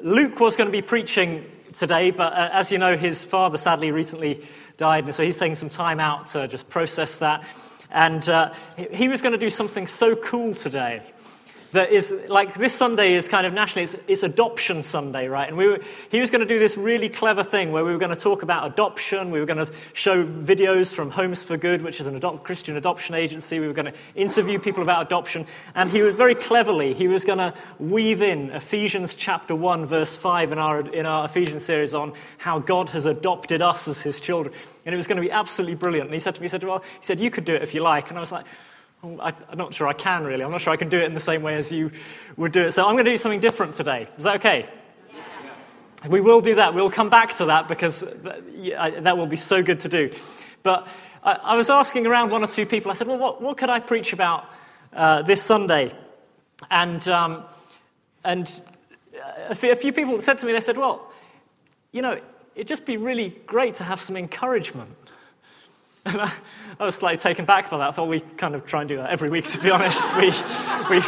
Luke was going to be preaching today, but uh, as you know, his father sadly recently died, and so he's taking some time out to just process that. And uh, he was going to do something so cool today that is like this Sunday is kind of nationally, it's, it's Adoption Sunday, right? And we were, he was going to do this really clever thing where we were going to talk about adoption. We were going to show videos from Homes for Good, which is an Christian adoption agency. We were going to interview people about adoption. And he was very cleverly, he was going to weave in Ephesians chapter 1, verse 5 in our, in our Ephesians series on how God has adopted us as his children. And it was going to be absolutely brilliant. And he said to me, he said, well, he said, you could do it if you like. And I was like, I, am not sure I can really. I'm not sure I can do it in the same way as you would do it. So I'm going to do something different today. Is that okay? Yes. We will do that. We'll come back to that because that will be so good to do. But I, was asking around one or two people. I said, well, what, what could I preach about uh, this Sunday? And, um, and a few, a few people said to me, they said, well, you know, it'd just be really great to have some encouragement. I, was slightly taken back by that. I thought we kind of try and do that every week, to be honest. We, we,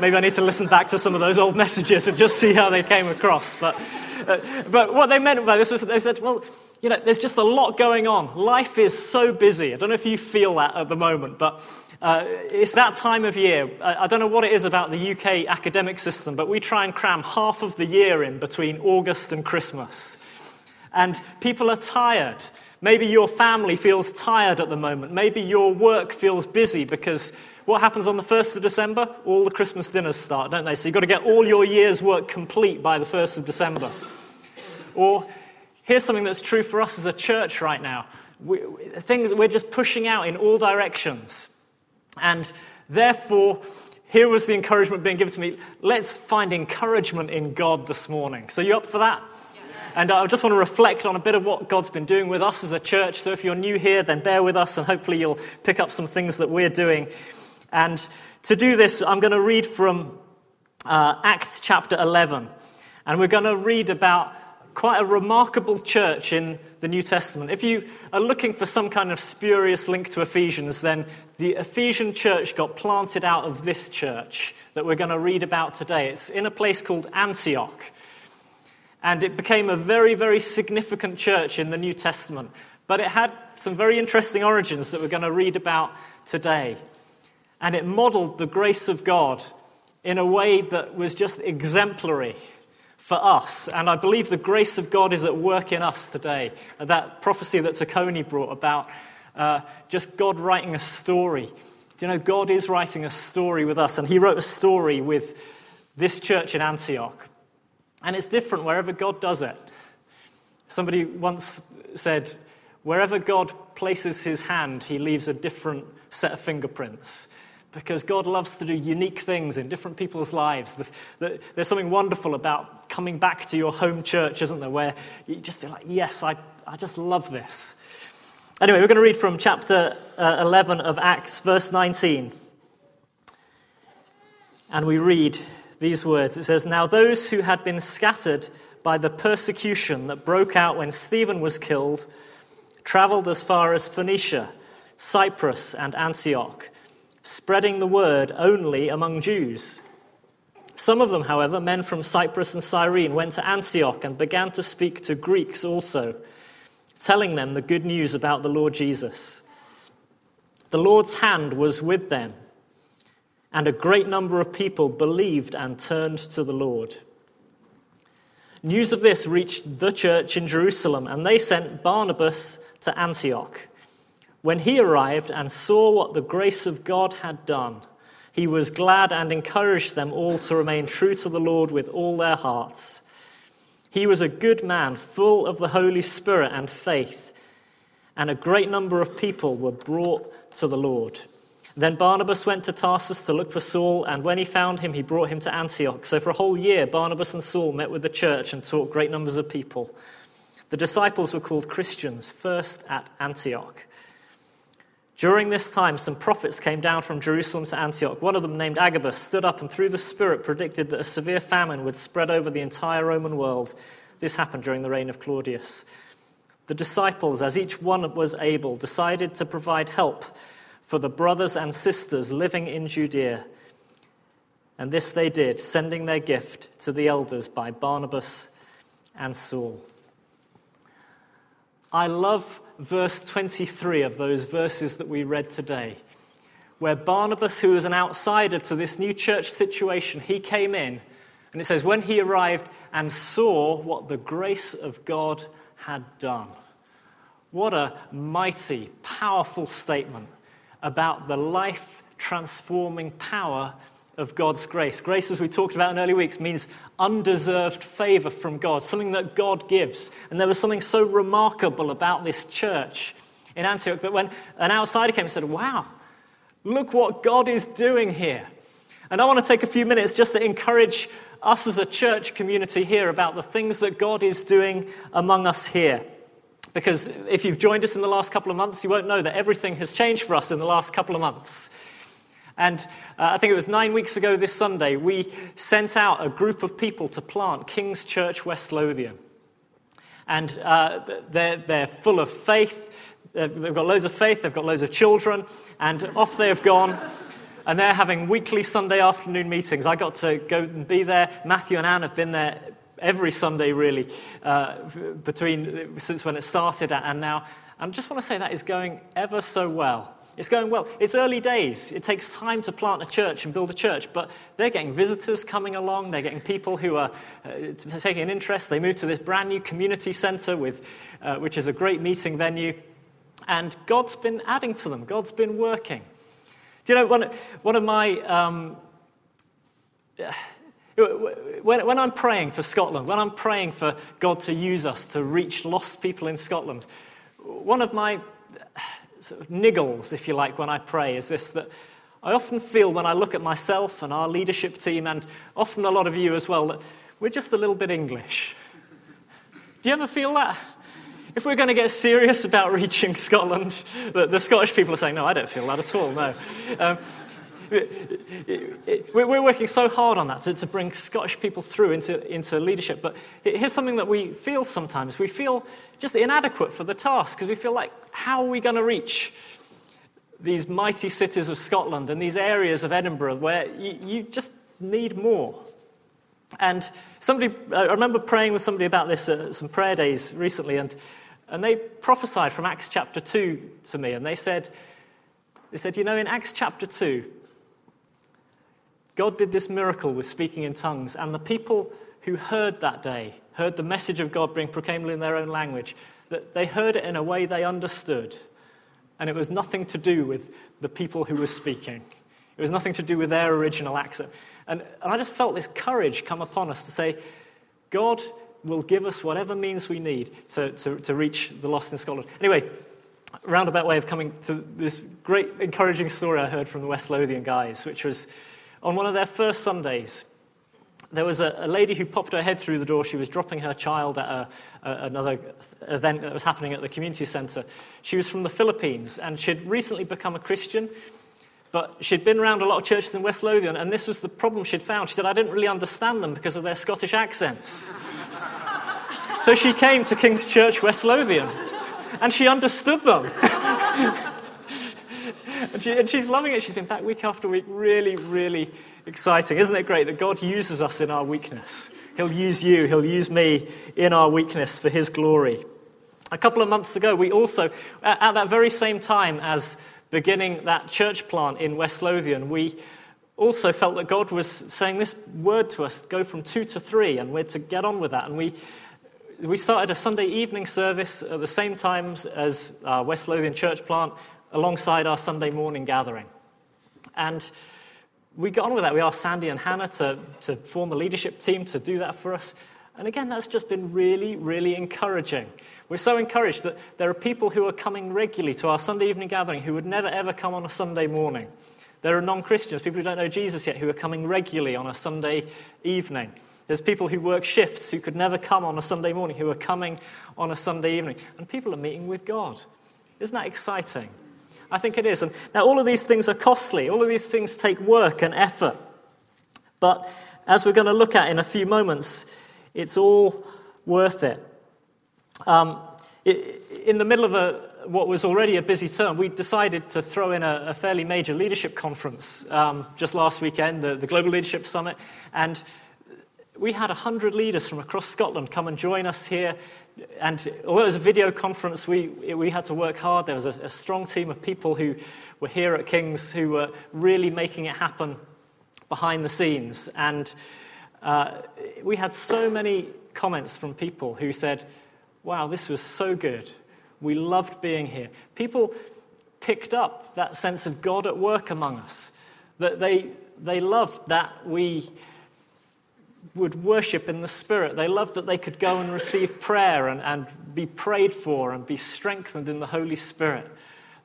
maybe I need to listen back to some of those old messages and just see how they came across. But, uh, but what they meant by this was they said, well, you know, there's just a lot going on. Life is so busy. I don't know if you feel that at the moment, but uh, it's that time of year. I, I don't know what it is about the UK academic system, but we try and cram half of the year in between August and Christmas. And people are tired. Maybe your family feels tired at the moment. Maybe your work feels busy because what happens on the 1st of December? All the Christmas dinners start, don't they? So you've got to get all your year's work complete by the 1st of December. Or here's something that's true for us as a church right now. We, things we're just pushing out in all directions. And therefore, here was the encouragement being given to me. Let's find encouragement in God this morning. So, you up for that? And I just want to reflect on a bit of what God's been doing with us as a church. So if you're new here, then bear with us and hopefully you'll pick up some things that we're doing. And to do this, I'm going to read from uh, Acts chapter 11. And we're going to read about quite a remarkable church in the New Testament. If you are looking for some kind of spurious link to Ephesians, then the Ephesian church got planted out of this church that we're going to read about today. It's in a place called Antioch. And it became a very, very significant church in the New Testament. But it had some very interesting origins that we're going to read about today. And it modeled the grace of God in a way that was just exemplary for us. And I believe the grace of God is at work in us today. That prophecy that Taconi brought about uh, just God writing a story. Do you know, God is writing a story with us. And He wrote a story with this church in Antioch. And it's different wherever God does it. Somebody once said, wherever God places his hand, he leaves a different set of fingerprints. Because God loves to do unique things in different people's lives. There's something wonderful about coming back to your home church, isn't there, where you just feel like, yes, I, I just love this. Anyway, we're going to read from chapter uh, 11 of Acts, verse 19. And we read, these words. It says, Now those who had been scattered by the persecution that broke out when Stephen was killed traveled as far as Phoenicia, Cyprus, and Antioch, spreading the word only among Jews. Some of them, however, men from Cyprus and Cyrene, went to Antioch and began to speak to Greeks also, telling them the good news about the Lord Jesus. The Lord's hand was with them and a great number of people believed and turned to the Lord. News of this reached the church in Jerusalem, and they sent Barnabas to Antioch. When he arrived and saw what the grace of God had done, he was glad and encouraged them all to remain true to the Lord with all their hearts. He was a good man, full of the Holy Spirit and faith, and a great number of people were brought to the Lord. Then Barnabas went to Tarsus to look for Saul, and when he found him, he brought him to Antioch. So for a whole year, Barnabas and Saul met with the church and taught great numbers of people. The disciples were called Christians, first at Antioch. During this time, some prophets came down from Jerusalem to Antioch. One of them, named Agabus, stood up and through the Spirit predicted that a severe famine would spread over the entire Roman world. This happened during the reign of Claudius. The disciples, as each one was able, decided to provide help for the brothers and sisters living in Judea And this they did, sending their gift to the elders by Barnabas and Saul. I love verse 23 of those verses that we read today, where Barnabas, who was an outsider to this new church situation, he came in, and it says, when he arrived and saw what the grace of God had done. What a mighty, powerful statement about the life transforming power of God's grace. Grace, as we talked about in early weeks, means undeserved favor from God, something that God gives. And there was something so remarkable about this church in Antioch that when an outsider came and said, Wow, look what God is doing here. And I want to take a few minutes just to encourage us as a church community here about the things that God is doing among us here. Because if you've joined us in the last couple of months, you won't know that everything has changed for us in the last couple of months. And uh, I think it was nine weeks ago this Sunday, we sent out a group of people to plant King's Church West Lothian. And uh, they're, they're full of faith. They've got loads of faith, they've got loads of children, and off they have gone. And they're having weekly Sunday afternoon meetings. I got to go and be there. Matthew and Anne have been there every Sunday, really, uh, between since when it started and now. And I just want to say that is going ever so well. It's going well. It's early days. It takes time to plant a church and build a church, but they're getting visitors coming along. They're getting people who are uh, taking an interest. They moved to this brand new community center, with, uh, which is a great meeting venue. And God's been adding to them, God's been working. Do you know, one, one of my. Um, when, when I'm praying for Scotland, when I'm praying for God to use us to reach lost people in Scotland, one of my sort of niggles, if you like, when I pray is this that I often feel when I look at myself and our leadership team, and often a lot of you as well, that we're just a little bit English. Do you ever feel that? If we're going to get serious about reaching Scotland, the, the Scottish people are saying, no, I don't feel that at all, no. Um, we're working so hard on that to, to bring Scottish people through into, into leadership. But here's something that we feel sometimes. We feel just inadequate for the task because we feel like, how are we going to reach these mighty cities of Scotland and these areas of Edinburgh where you, you just need more? And somebody, I remember praying with somebody about this at some prayer days recently, and, and they prophesied from Acts chapter 2 to me, and they said, they said, you know, in Acts chapter 2, God did this miracle with speaking in tongues, and the people who heard that day, heard the message of God being proclaimed in their own language, that they heard it in a way they understood. And it was nothing to do with the people who were speaking. It was nothing to do with their original accent. And, and I just felt this courage come upon us to say, God will give us whatever means we need to, to, to reach the lost in Scotland. Anyway, roundabout way of coming to this great encouraging story I heard from the West Lothian guys, which was on one of their first Sundays, there was a, a, lady who popped her head through the door. She was dropping her child at a, a, another event that was happening at the community center. She was from the Philippines and she'd recently become a Christian, but she'd been around a lot of churches in West Lothian, and this was the problem she'd found. She said, I didn't really understand them because of their Scottish accents. so she came to King's Church, West Lothian, and she understood them. and, she, and she's loving it. She's been back week after week. Really, really exciting. Isn't it great that God uses us in our weakness? He'll use you, He'll use me in our weakness for His glory. A couple of months ago, we also, at that very same time as beginning that church plant in West Lothian, we also felt that God was saying this word to us go from two to three, and we're to get on with that. And we, we started a Sunday evening service at the same time as West Lothian church plant alongside our Sunday morning gathering. And we got on with that. We asked Sandy and Hannah to, to form a leadership team to do that for us. And again, that's just been really, really encouraging. We're so encouraged that there are people who are coming regularly to our Sunday evening gathering who would never ever come on a Sunday morning. There are non Christians, people who don't know Jesus yet, who are coming regularly on a Sunday evening. There's people who work shifts who could never come on a Sunday morning who are coming on a Sunday evening. And people are meeting with God. Isn't that exciting? I think it is. And now, all of these things are costly, all of these things take work and effort. But as we're going to look at in a few moments, it's all worth it. Um, in the middle of a, what was already a busy term, we decided to throw in a, a fairly major leadership conference um, just last weekend, the, the Global Leadership Summit. And we had 100 leaders from across Scotland come and join us here. And although it was a video conference, we, we had to work hard. There was a, a strong team of people who were here at King's who were really making it happen behind the scenes. And uh, we had so many comments from people who said, Wow, this was so good. We loved being here. People picked up that sense of God at work among us, that they, they loved that we would worship in the Spirit. They loved that they could go and receive prayer and, and be prayed for and be strengthened in the Holy Spirit.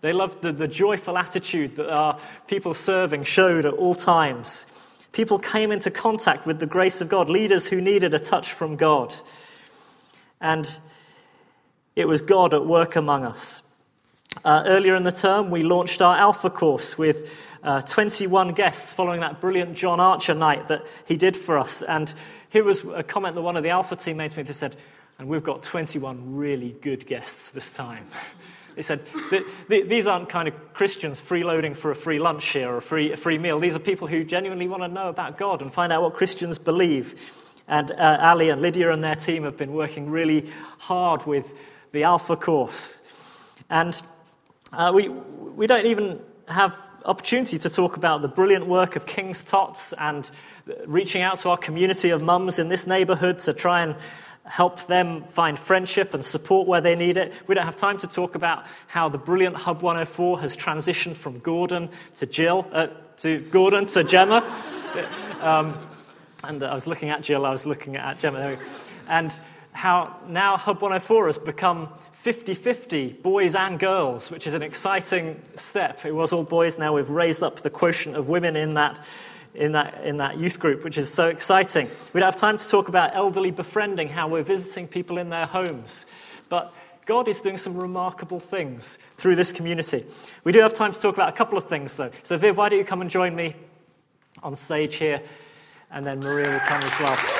They loved the, the joyful attitude that our people serving showed at all times. People came into contact with the grace of God, leaders who needed a touch from God. And it was God at work among us. Uh, earlier in the term, we launched our Alpha course with uh, 21 guests following that brilliant John Archer night that he did for us. And here was a comment that one of the Alpha team made to me. They said, and we've got 21 really good guests this time. they said, these aren't kind of Christians freeloading for a free lunch here or a free, a free meal. These are people who genuinely want to know about God and find out what Christians believe. And uh, Ali and Lydia and their team have been working really hard with the Alpha course. And uh, we, we don't even have opportunity to talk about the brilliant work of King's Tots and reaching out to our community of mums in this neighborhood to try and help them find friendship and support where they need it. We don't have time to talk about how the brilliant Hub 104 has transitioned from Gordon to Jill, uh, to Gordon to Gemma. um, and I was looking at Jill, I was looking at Gemma. And how now Hub 104 has become 50 50 boys and girls, which is an exciting step. It was all boys, now we've raised up the quotient of women in that, in that, in that youth group, which is so exciting. We don't have time to talk about elderly befriending, how we're visiting people in their homes. But God is doing some remarkable things through this community. We do have time to talk about a couple of things, though. So, Viv, why don't you come and join me on stage here? And then Maria will come as well.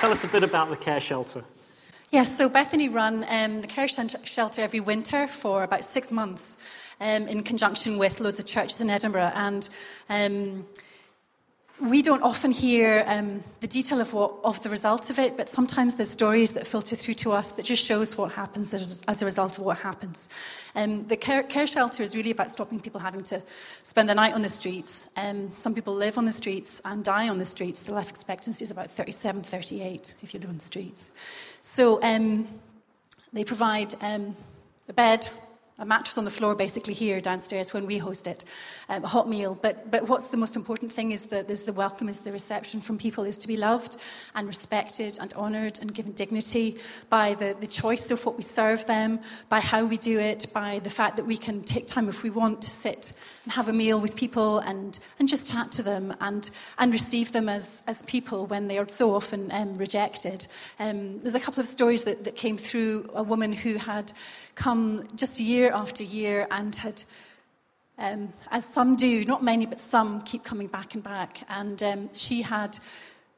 Tell us a bit about the care shelter. Yes, so Bethany run um, the care shelter every winter for about six months um, in conjunction with loads of churches in Edinburgh. And um, we don't often hear um, the detail of, what, of the result of it, but sometimes there's stories that filter through to us that just shows what happens as, as a result of what happens. Um, the care, care, shelter is really about stopping people having to spend the night on the streets. Um, some people live on the streets and die on the streets. The life expectancy is about 37, 38 if you live on the streets. So um, they provide um, a bed, a mattress on the floor basically here downstairs when we host it, um, a hot meal. But, but what's the most important thing is that there's the welcome, is the reception from people, is to be loved and respected and honoured and given dignity by the, the choice of what we serve them, by how we do it, by the fact that we can take time if we want to sit and have a meal with people and, and just chat to them and, and receive them as, as people when they are so often um, rejected. Um, there's a couple of stories that, that came through a woman who had come just year after year and had, um, as some do, not many, but some keep coming back and back. And um, she had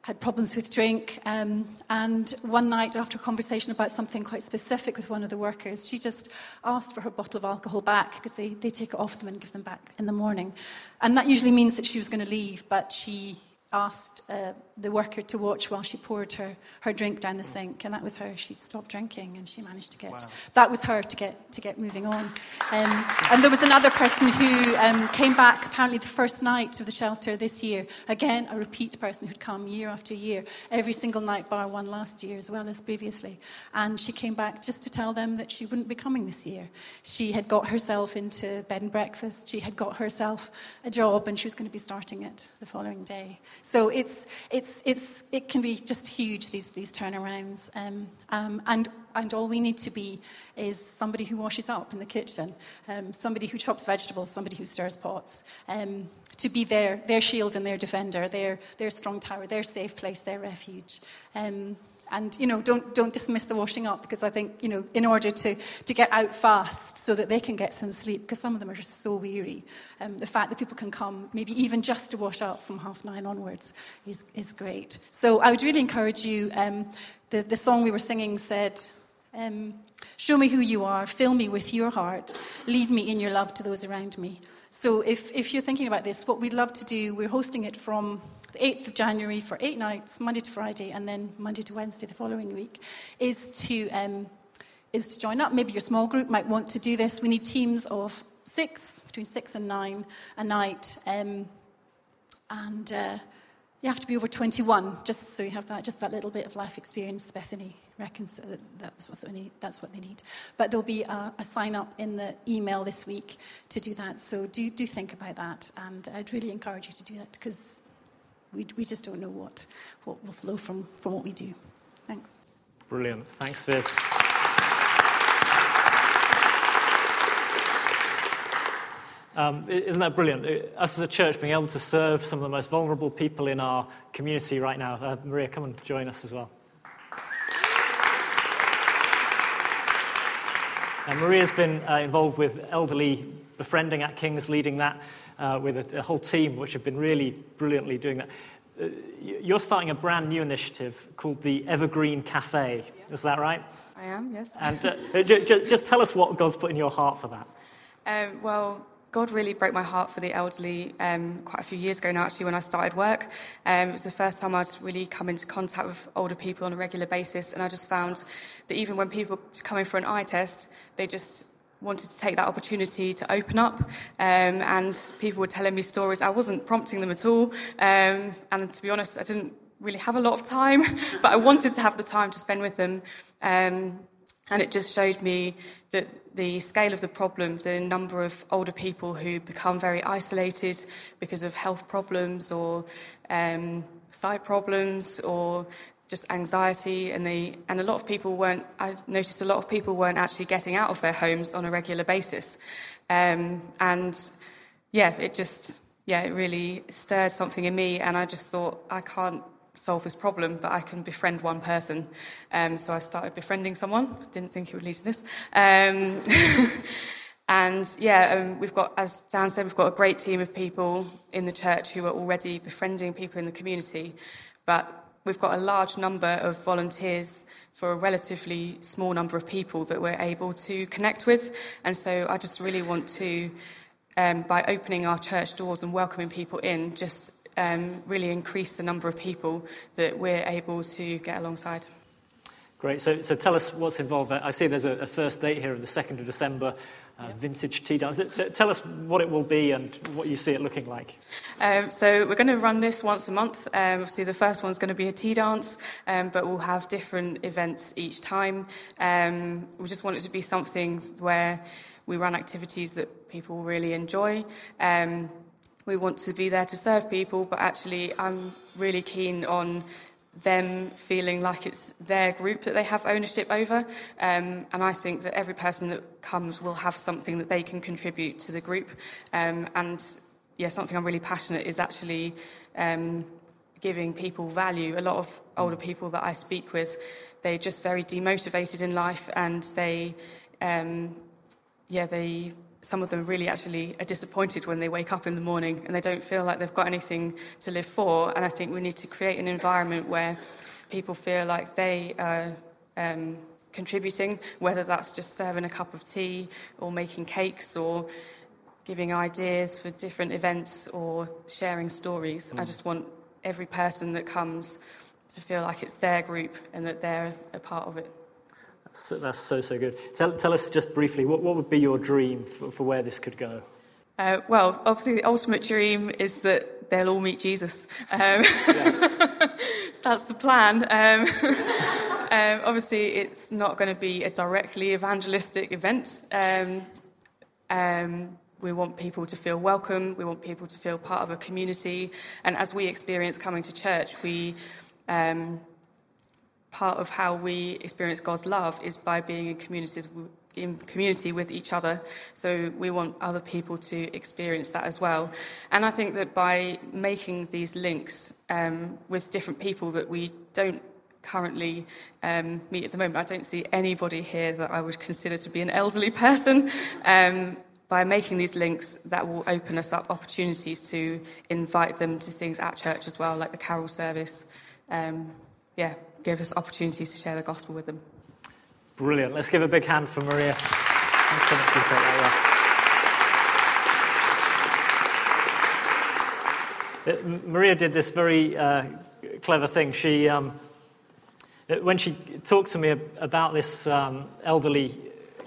had problems with drink. Um, and one night, after a conversation about something quite specific with one of the workers, she just asked for her bottle of alcohol back because they, they take it off them and give them back in the morning. And that usually means that she was going to leave, but she asked uh, the worker to watch while she poured her, her drink down the sink, and that was her. She'd stopped drinking, and she managed to get. Wow. That was her to get to get moving on. Um, and there was another person who um, came back apparently the first night of the shelter this year. Again, a repeat person who'd come year after year, every single night, bar one last year as well as previously. And she came back just to tell them that she wouldn't be coming this year. She had got herself into bed and breakfast. She had got herself a job, and she was going to be starting it the following day. So it's, it's, it's, it can be just huge, these, these turnarounds. Um, um, and, and all we need to be is somebody who washes up in the kitchen, um, somebody who chops vegetables, somebody who stirs pots, um, to be their, their shield and their defender, their, their strong tower, their safe place, their refuge. Um, And, you know, don't, don't dismiss the washing up because I think, you know, in order to, to get out fast so that they can get some sleep, because some of them are just so weary, um, the fact that people can come maybe even just to wash up from half nine onwards is, is great. So I would really encourage you. Um, the, the song we were singing said, um, Show me who you are, fill me with your heart, lead me in your love to those around me. So if, if you're thinking about this, what we'd love to do, we're hosting it from the 8th of January for eight nights, Monday to Friday, and then Monday to Wednesday the following week, is to, um, is to join up. Maybe your small group might want to do this. We need teams of six, between six and nine a night. Um, and uh, you have to be over 21, just so you have that, just that little bit of life experience. Bethany reckons that that's what they need. That's what they need. But there'll be a, a sign up in the email this week to do that. So do, do think about that. And I'd really encourage you to do that because we, we just don't know what, what will flow from, from what we do. Thanks. Brilliant. Thanks, Viv. Um, isn't that brilliant? Us as a church being able to serve some of the most vulnerable people in our community right now. Uh, Maria, come and join us as well. Maria's been uh, involved with elderly befriending at King's, leading that with a, a, whole team, which have been really brilliantly doing that. Uh, you're starting a brand new initiative called the Evergreen Cafe. Yeah. Is that right? I am, yes. And uh, j- j- just tell us what God's put in your heart for that. Um, well, God really broke my heart for the elderly um, quite a few years ago now, actually, when I started work. Um, it was the first time I'd really come into contact with older people on a regular basis, and I just found that even when people were coming for an eye test, they just wanted to take that opportunity to open up. Um, and people were telling me stories. I wasn't prompting them at all. Um, and to be honest, I didn't really have a lot of time, but I wanted to have the time to spend with them. Um, and it just showed me that the scale of the problem, the number of older people who become very isolated because of health problems or um, sight problems or just anxiety and they and a lot of people weren't I noticed a lot of people weren't actually getting out of their homes on a regular basis um, and yeah it just yeah it really stirred something in me and I just thought I can't solve this problem, but I can befriend one person. Um, so I started befriending someone. Didn't think it would lead to this. Um, and yeah, um, we've got, as Dan said, we've got a great team of people in the church who are already befriending people in the community. But we've got a large number of volunteers for a relatively small number of people that we're able to connect with. And so I just really want to, um, by opening our church doors and welcoming people in, just um, really increase the number of people that we're able to get alongside. Great. So, so tell us what's involved. I see there's a, a first date here of the 2nd of December, uh, yep. vintage tea dance. Tell us what it will be and what you see it looking like. Um, so we're going to run this once a month. Um, obviously, the first one's going to be a tea dance, um, but we'll have different events each time. Um, we just want it to be something where we run activities that people really enjoy. Um, we want to be there to serve people, but actually, I'm really keen on them feeling like it's their group that they have ownership over. Um, and I think that every person that comes will have something that they can contribute to the group. Um, and yeah, something I'm really passionate is actually um, giving people value. A lot of older people that I speak with, they're just very demotivated in life and they, um, yeah, they some of them really actually are disappointed when they wake up in the morning and they don't feel like they've got anything to live for. And I think we need to create an environment where people feel like they are um, contributing, whether that's just serving a cup of tea or making cakes or giving ideas for different events or sharing stories. Mm. I just want every person that comes to feel like it's their group and that they're a part of it. So that's so, so good. Tell, tell us just briefly, what, what would be your dream for, for where this could go? Uh, well, obviously, the ultimate dream is that they'll all meet Jesus. Um, that's the plan. Um, um, obviously, it's not going to be a directly evangelistic event. Um, um, we want people to feel welcome. We want people to feel part of a community. And as we experience coming to church, we um, part of how we experience God's love is by being in communities in community with each other. So we want other people to experience that as well. And I think that by making these links um, with different people that we don't currently um, meet at the moment. I don't see anybody here that I would consider to be an elderly person. Um, by making these links, that will open us up opportunities to invite them to things at church as well, like the carol service. Um, yeah, give us opportunities to share the gospel with them. Brilliant. Let's give a big hand for Maria. Thanks so much for that. Uh, Maria did this very uh, clever thing. She, um, uh, when she talked to me about this um, elderly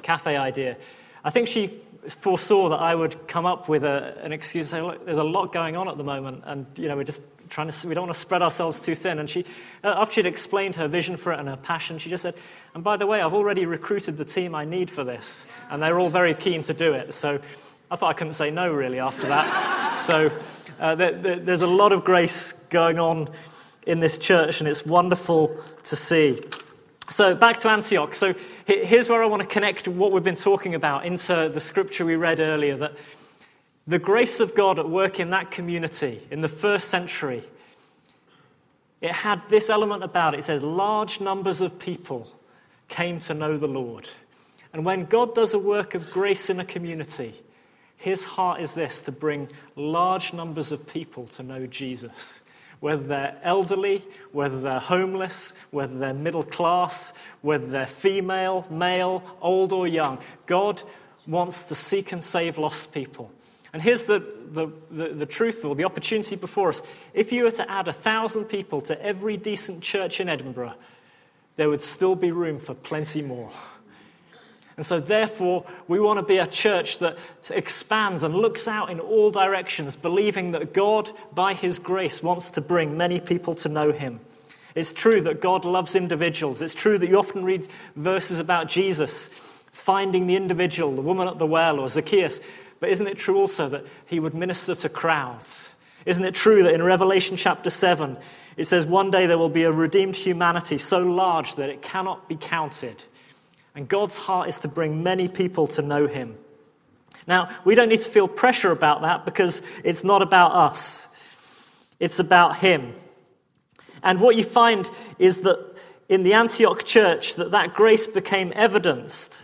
cafe idea, I think she foresaw that I would come up with a, an excuse say, look, there's a lot going on at the moment, and you know, we're just trying to, we don't want to spread ourselves too thin. And she, uh, after she'd explained her vision for it and her passion, she just said, and by the way, I've already recruited the team I need for this, and they're all very keen to do it. So I thought I couldn't say no really after that. so uh, there, there, there's a lot of grace going on in this church, and it's wonderful to see. So, back to Antioch. So, here's where I want to connect what we've been talking about into the scripture we read earlier that the grace of God at work in that community in the first century, it had this element about it. It says, large numbers of people came to know the Lord. And when God does a work of grace in a community, his heart is this to bring large numbers of people to know Jesus. Whether they're elderly, whether they're homeless, whether they're middle class, whether they're female, male, old, or young, God wants to seek and save lost people. And here's the, the, the, the, truth or the opportunity before us. If you were to add a thousand people to every decent church in Edinburgh, there would still be room for plenty more. And so, therefore, we want to be a church that expands and looks out in all directions, believing that God, by His grace, wants to bring many people to know Him. It's true that God loves individuals. It's true that you often read verses about Jesus finding the individual, the woman at the well, or Zacchaeus. But isn't it true also that He would minister to crowds? Isn't it true that in Revelation chapter 7, it says, One day there will be a redeemed humanity so large that it cannot be counted? And God's heart is to bring many people to know Him. Now, we don't need to feel pressure about that because it's not about us, it's about Him. And what you find is that in the Antioch church that that grace became evidenced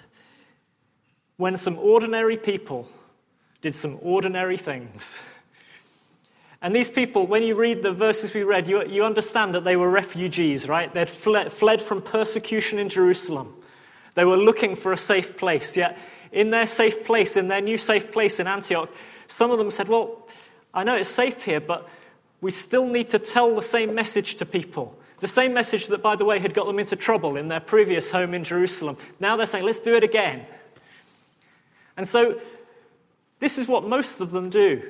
when some ordinary people did some ordinary things. And these people, when you read the verses we read, you, you understand that they were refugees, right? They'd fled, fled from persecution in Jerusalem. They were looking for a safe place. Yet, in their safe place, in their new safe place in Antioch, some of them said, Well, I know it's safe here, but we still need to tell the same message to people. The same message that, by the way, had got them into trouble in their previous home in Jerusalem. Now they're saying, Let's do it again. And so, this is what most of them do.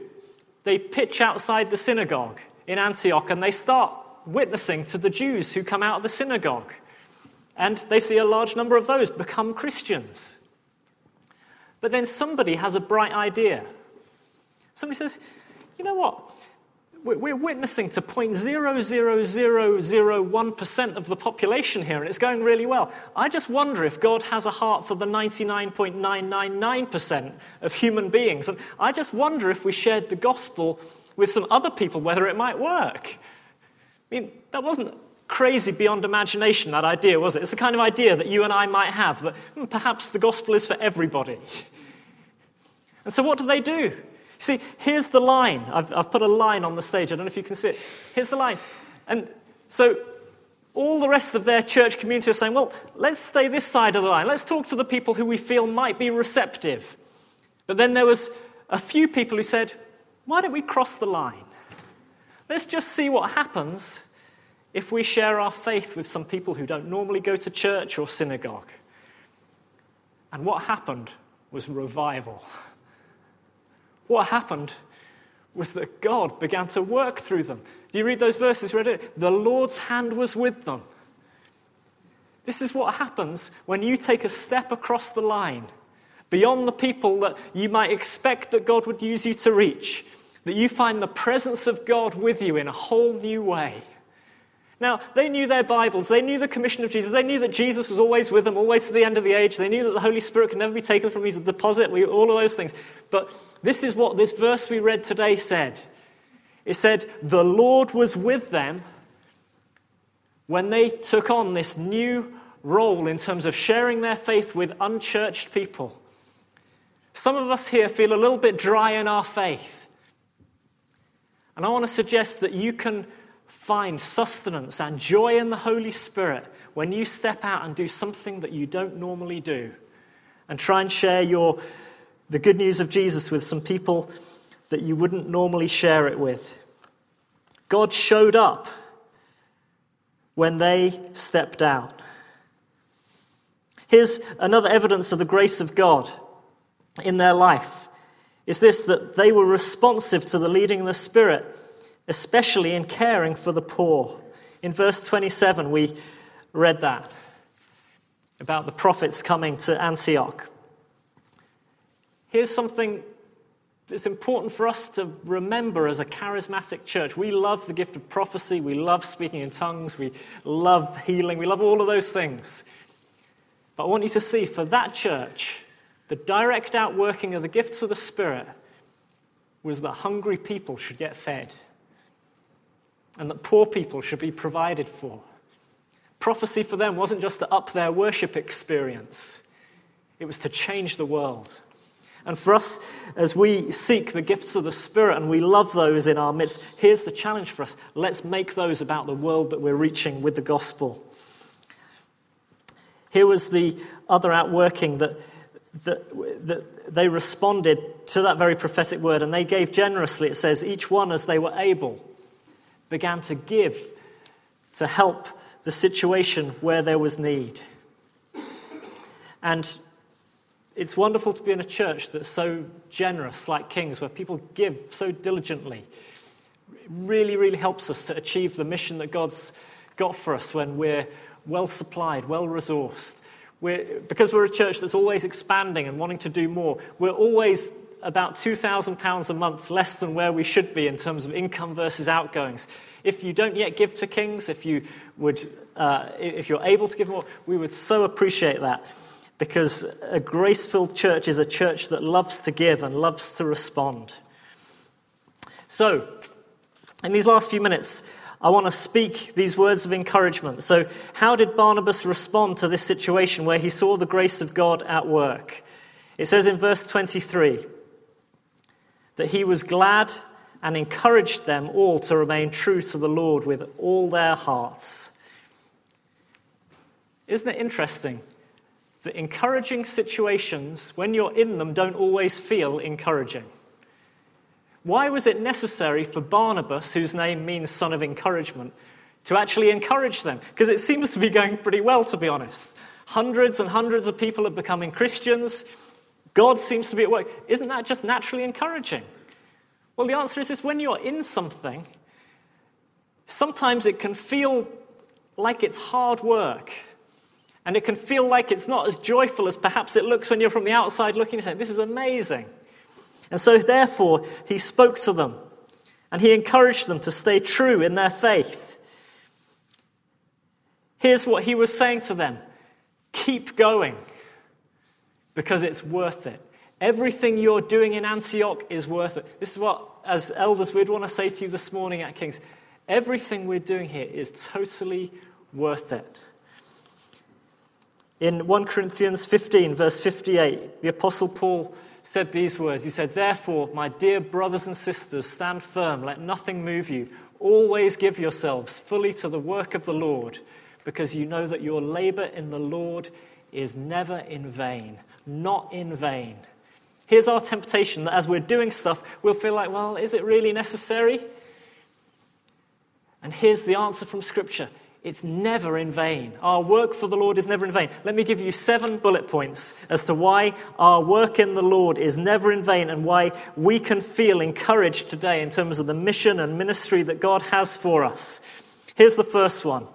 They pitch outside the synagogue in Antioch and they start witnessing to the Jews who come out of the synagogue. And they see a large number of those become Christians. But then somebody has a bright idea. Somebody says, you know what? We're witnessing to 0.00001% of the population here, and it's going really well. I just wonder if God has a heart for the 99.999% of human beings. And I just wonder if we shared the gospel with some other people, whether it might work. I mean, that wasn't crazy beyond imagination, that idea, was it? It's the kind of idea that you and I might have that hmm, perhaps the gospel is for everybody. And so, what do they do? See, here's the line. I've, I've put a line on the stage. I don't know if you can see it. Here's the line. And so, all the rest of their church community are saying, well, let's stay this side of the line. Let's talk to the people who we feel might be receptive. But then there was a few people who said, why don't we cross the line? Let's just see what happens if we share our faith with some people who don't normally go to church or synagogue. And what happened was revival. What happened was that God began to work through them. Do you read those verses? Read it? The Lord's hand was with them. This is what happens when you take a step across the line beyond the people that you might expect that God would use you to reach, that you find the presence of God with you in a whole new way. Now, they knew their Bibles. They knew the commission of Jesus. They knew that Jesus was always with them, always to the end of the age. They knew that the Holy Spirit could never be taken from them. He's a deposit, all of those things. But this is what this verse we read today said it said, The Lord was with them, when they took on this new role in terms of sharing their faith with unchurched people. Some of us here feel a little bit dry in our faith. And I want to suggest that you can find sustenance and joy in the Holy Spirit when you step out and do something that you don't normally do and try and share your, the good news of Jesus with some people that you wouldn't normally share it with. God showed up when they stepped out. Here's another evidence of the grace of God in their life is this that they were responsive to the leading of the Spirit, especially in caring for the poor. In verse 27, we read that about the prophets coming to Antioch. Here's something that's important for us to remember as a charismatic church. We love the gift of prophecy, we love speaking in tongues, we love healing, we love all of those things. But I want you to see for that church, the direct outworking of the gifts of the Spirit was that hungry people should get fed and that poor people should be provided for. Prophecy for them wasn't just to up their worship experience, it was to change the world. And for us, as we seek the gifts of the Spirit and we love those in our midst, here's the challenge for us. Let's make those about the world that we're reaching with the gospel. Here was the other outworking that, that, that they responded to that very prophetic word and they gave generously. It says, each one as they were able began to give to help the situation where there was need. And it's wonderful to be in a church that's so generous, like King's, where people give so diligently. It really, really helps us to achieve the mission that God's got for us when we're well supplied, well resourced. We're, because we're a church that's always expanding and wanting to do more, we're always about £2,000 a month less than where we should be in terms of income versus outgoings. If you don't yet give to Kings, if, you would, uh, if you're able to give more, we would so appreciate that because a grace filled church is a church that loves to give and loves to respond. So, in these last few minutes, I want to speak these words of encouragement. So, how did Barnabas respond to this situation where he saw the grace of God at work? It says in verse 23 that he was glad and encouraged them all to remain true to the Lord with all their hearts. Isn't it interesting that encouraging situations, when you're in them, don't always feel encouraging. Why was it necessary for Barnabas, whose name means son of encouragement, to actually encourage them? Because it seems to be going pretty well, to be honest. Hundreds and hundreds of people are becoming Christians. God seems to be at work. Isn't that just naturally encouraging? Well, the answer is this when you're in something, sometimes it can feel like it's hard work. And it can feel like it's not as joyful as perhaps it looks when you're from the outside looking and saying, This is amazing. And so, therefore, he spoke to them and he encouraged them to stay true in their faith. Here's what he was saying to them keep going because it's worth it. Everything you're doing in Antioch is worth it. This is what, as elders, we'd want to say to you this morning at King's. Everything we're doing here is totally worth it. In 1 Corinthians 15, verse 58, the Apostle Paul said these words He said, Therefore, my dear brothers and sisters, stand firm, let nothing move you. Always give yourselves fully to the work of the Lord, because you know that your labor in the Lord is never in vain. Not in vain. Here's our temptation that as we're doing stuff, we'll feel like, well, is it really necessary? And here's the answer from Scripture it's never in vain. Our work for the Lord is never in vain. Let me give you seven bullet points as to why our work in the Lord is never in vain and why we can feel encouraged today in terms of the mission and ministry that God has for us. Here's the first one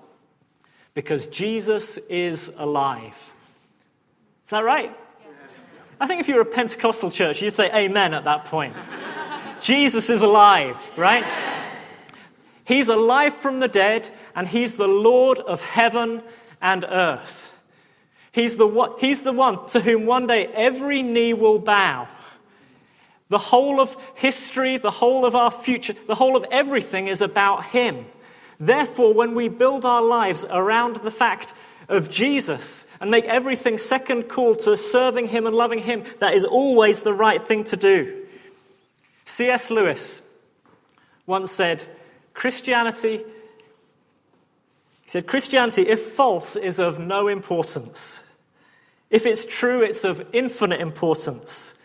because Jesus is alive. Is that right? I think if you're a Pentecostal church, you'd say amen at that point. Jesus is alive, right? He's alive from the dead, and He's the Lord of heaven and earth. He's the, he's the one to whom one day every knee will bow. The whole of history, the whole of our future, the whole of everything is about Him. Therefore, when we build our lives around the fact of Jesus and make everything second call to serving Him and loving Him, that is always the right thing to do. C.S. Lewis once said, Christianity, he said, Christianity, if false, is of no importance. If it's true, it's of infinite importance.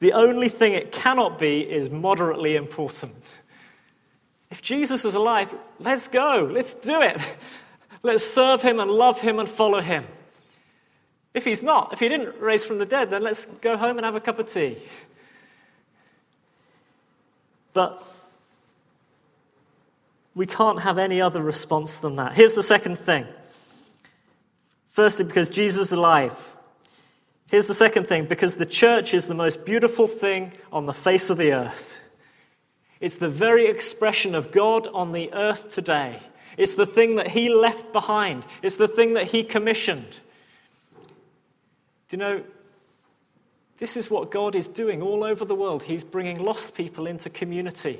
The only thing it cannot be is moderately important. If Jesus is alive, let's go. Let's do it. Let's serve him and love him and follow him. If he's not, if he didn't raise from the dead, then let's go home and have a cup of tea. But we can't have any other response than that. Here's the second thing. Firstly, because Jesus is alive. Here's the second thing because the church is the most beautiful thing on the face of the earth. It's the very expression of God on the earth today. It's the thing that He left behind, it's the thing that He commissioned. Do you know, this is what God is doing all over the world. He's bringing lost people into community.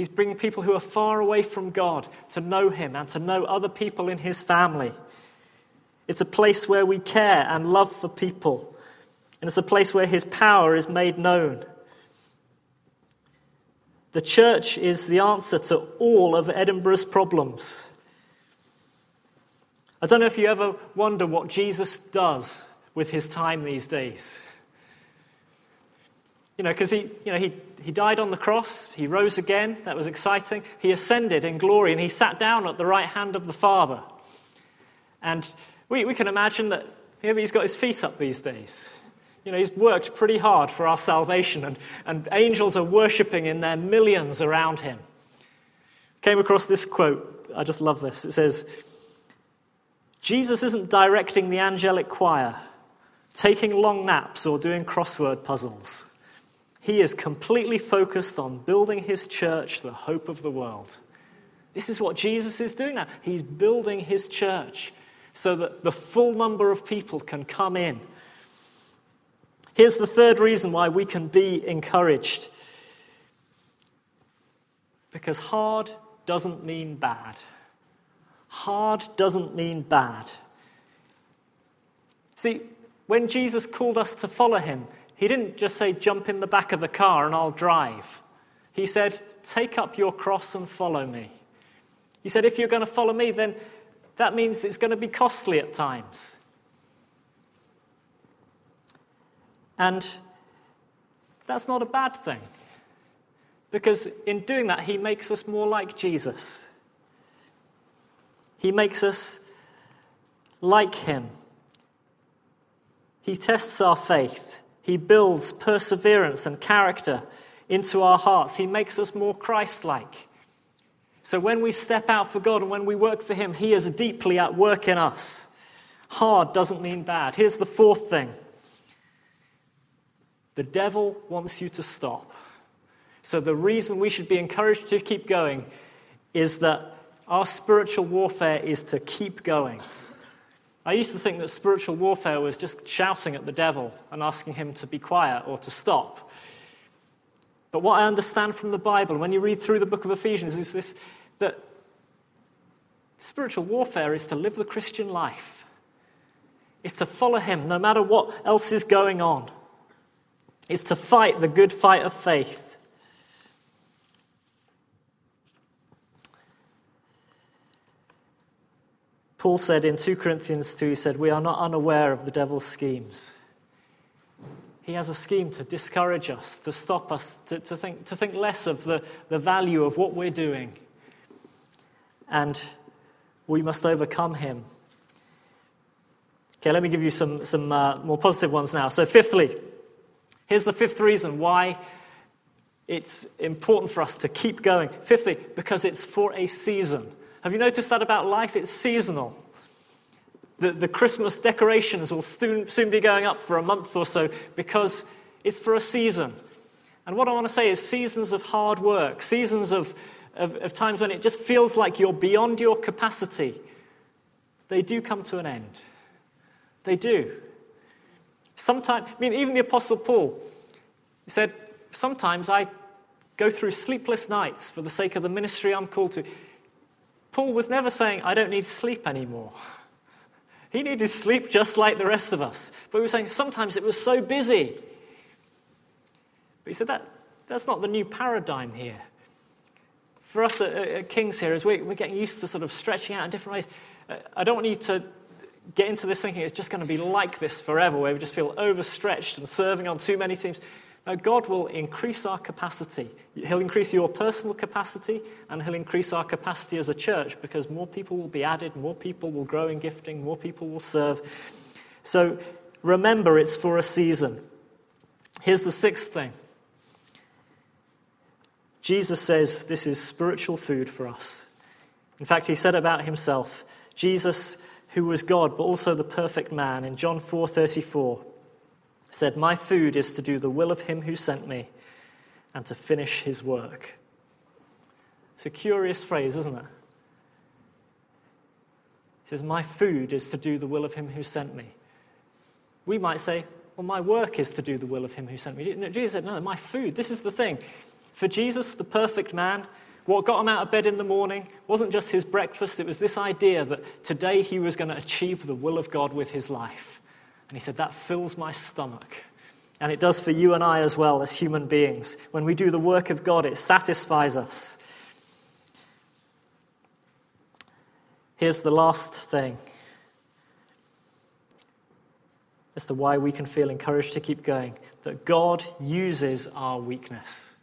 He's bringing people who are far away from God to know Him and to know other people in His family. It's a place where we care and love for people. And it's a place where His power is made known. The church is the answer to all of Edinburgh's problems. I don't know if you ever wonder what Jesus does with his time these days. You know, because he, you know, he, he died on the cross, he rose again, that was exciting. He ascended in glory, and he sat down at the right hand of the Father. And we, we can imagine that maybe he's got his feet up these days. You know, he's worked pretty hard for our salvation, and, and angels are worshipping in their millions around him. Came across this quote. I just love this. It says, Jesus isn't directing the angelic choir, taking long naps, or doing crossword puzzles. He is completely focused on building his church, the hope of the world. This is what Jesus is doing now. He's building his church so that the full number of people can come in Here's the third reason why we can be encouraged because hard doesn't mean bad. Hard doesn't mean bad. See, when Jesus called us to follow him, he didn't just say, jump in the back of the car and I'll drive. He said, take up your cross and follow me. He said, if you're going to follow me, then that means it's going to be costly at times. And that's not a bad thing. Because in doing that, he makes us more like Jesus. He makes us like him. He tests our faith. He builds perseverance and character into our hearts. He makes us more Christ like. So when we step out for God and when we work for Him, He is deeply at work in us. Hard doesn't mean bad. Here's the fourth thing the devil wants you to stop. So, the reason we should be encouraged to keep going is that our spiritual warfare is to keep going. I used to think that spiritual warfare was just shouting at the devil and asking him to be quiet or to stop. But what I understand from the Bible, when you read through the book of Ephesians, is this that spiritual warfare is to live the Christian life, is to follow him no matter what else is going on is to fight the good fight of faith. Paul said in 2 Corinthians 2, he said, We are not unaware of the devil's schemes. He has a scheme to discourage us, to stop us, to, to, think, to think less of the, the value of what we're doing. And we must overcome him. Okay, let me give you some, some uh, more positive ones now. So, fifthly, Here's the fifth reason why it's important for us to keep going. Fifthly, because it's for a season. Have you noticed that about life? It's seasonal. The, the Christmas decorations will soon, soon be going up for a month or so because it's for a season. And what I want to say is seasons of hard work, seasons of, of, of times when it just feels like you're beyond your capacity, they do come to an end. They do. Sometimes, I mean, even the Apostle Paul said, Sometimes I go through sleepless nights for the sake of the ministry I'm called to. Paul was never saying, I don't need sleep anymore. He needed sleep just like the rest of us. But he was saying sometimes it was so busy. But he said that that's not the new paradigm here. For us at, at King's here, as we, we're getting used to sort of stretching out in different ways, uh, I don't want you to get into this thinking it's just going to be like this forever, where we just feel overstretched and serving on too many teams. No, God will increase our capacity. He'll increase your personal capacity, and He'll increase our capacity as a church because more people will be added, more people will grow in gifting, more people will serve. So remember, it's for a season. Here's the sixth thing Jesus says this is spiritual food for us. In fact, He said about Himself, Jesus who was God but also the perfect man, in John 4:34 said, "My food is to do the will of him who sent me and to finish his work." It's a curious phrase, isn't it? He says, "My food is to do the will of him who sent me." We might say, "Well, my work is to do the will of him who sent me." Jesus said, "No, my food. This is the thing." For Jesus, the perfect man, what got him out of bed in the morning wasn't just his breakfast, it was this idea that today he was going to achieve the will of God with his life. And he said, That fills my stomach. And it does for you and I as well as human beings. When we do the work of God, it satisfies us. Here's the last thing as to why we can feel encouraged to keep going that God uses our weakness.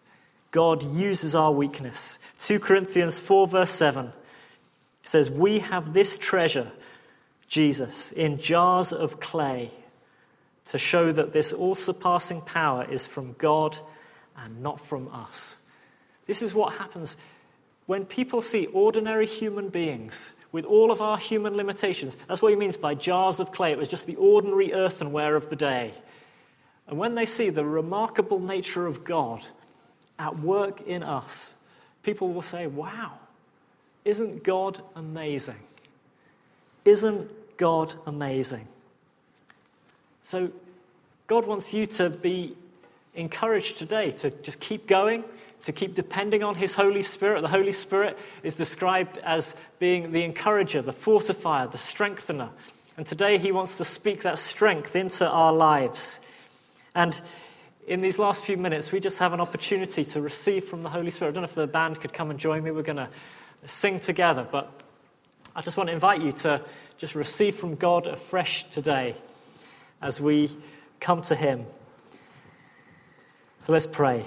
God uses our weakness. 2 Corinthians 4, verse 7 says, We have this treasure, Jesus, in jars of clay to show that this all surpassing power is from God and not from us. This is what happens when people see ordinary human beings with all of our human limitations. That's what he means by jars of clay. It was just the ordinary earthenware of the day. And when they see the remarkable nature of God at work in us, people will say, Wow, isn't God amazing? Isn't God amazing? So, God wants you to be encouraged today to just keep going, to keep depending on His Holy Spirit. The Holy Spirit is described as being the encourager, the fortifier, the strengthener. And today He wants to speak that strength into our lives. And in these last few minutes, we just have an opportunity to receive from the Holy Spirit. I don't know if the band could come and join me. We're going to sing together, but I just want to invite you to just receive from God afresh today as we come to Him. So let's pray.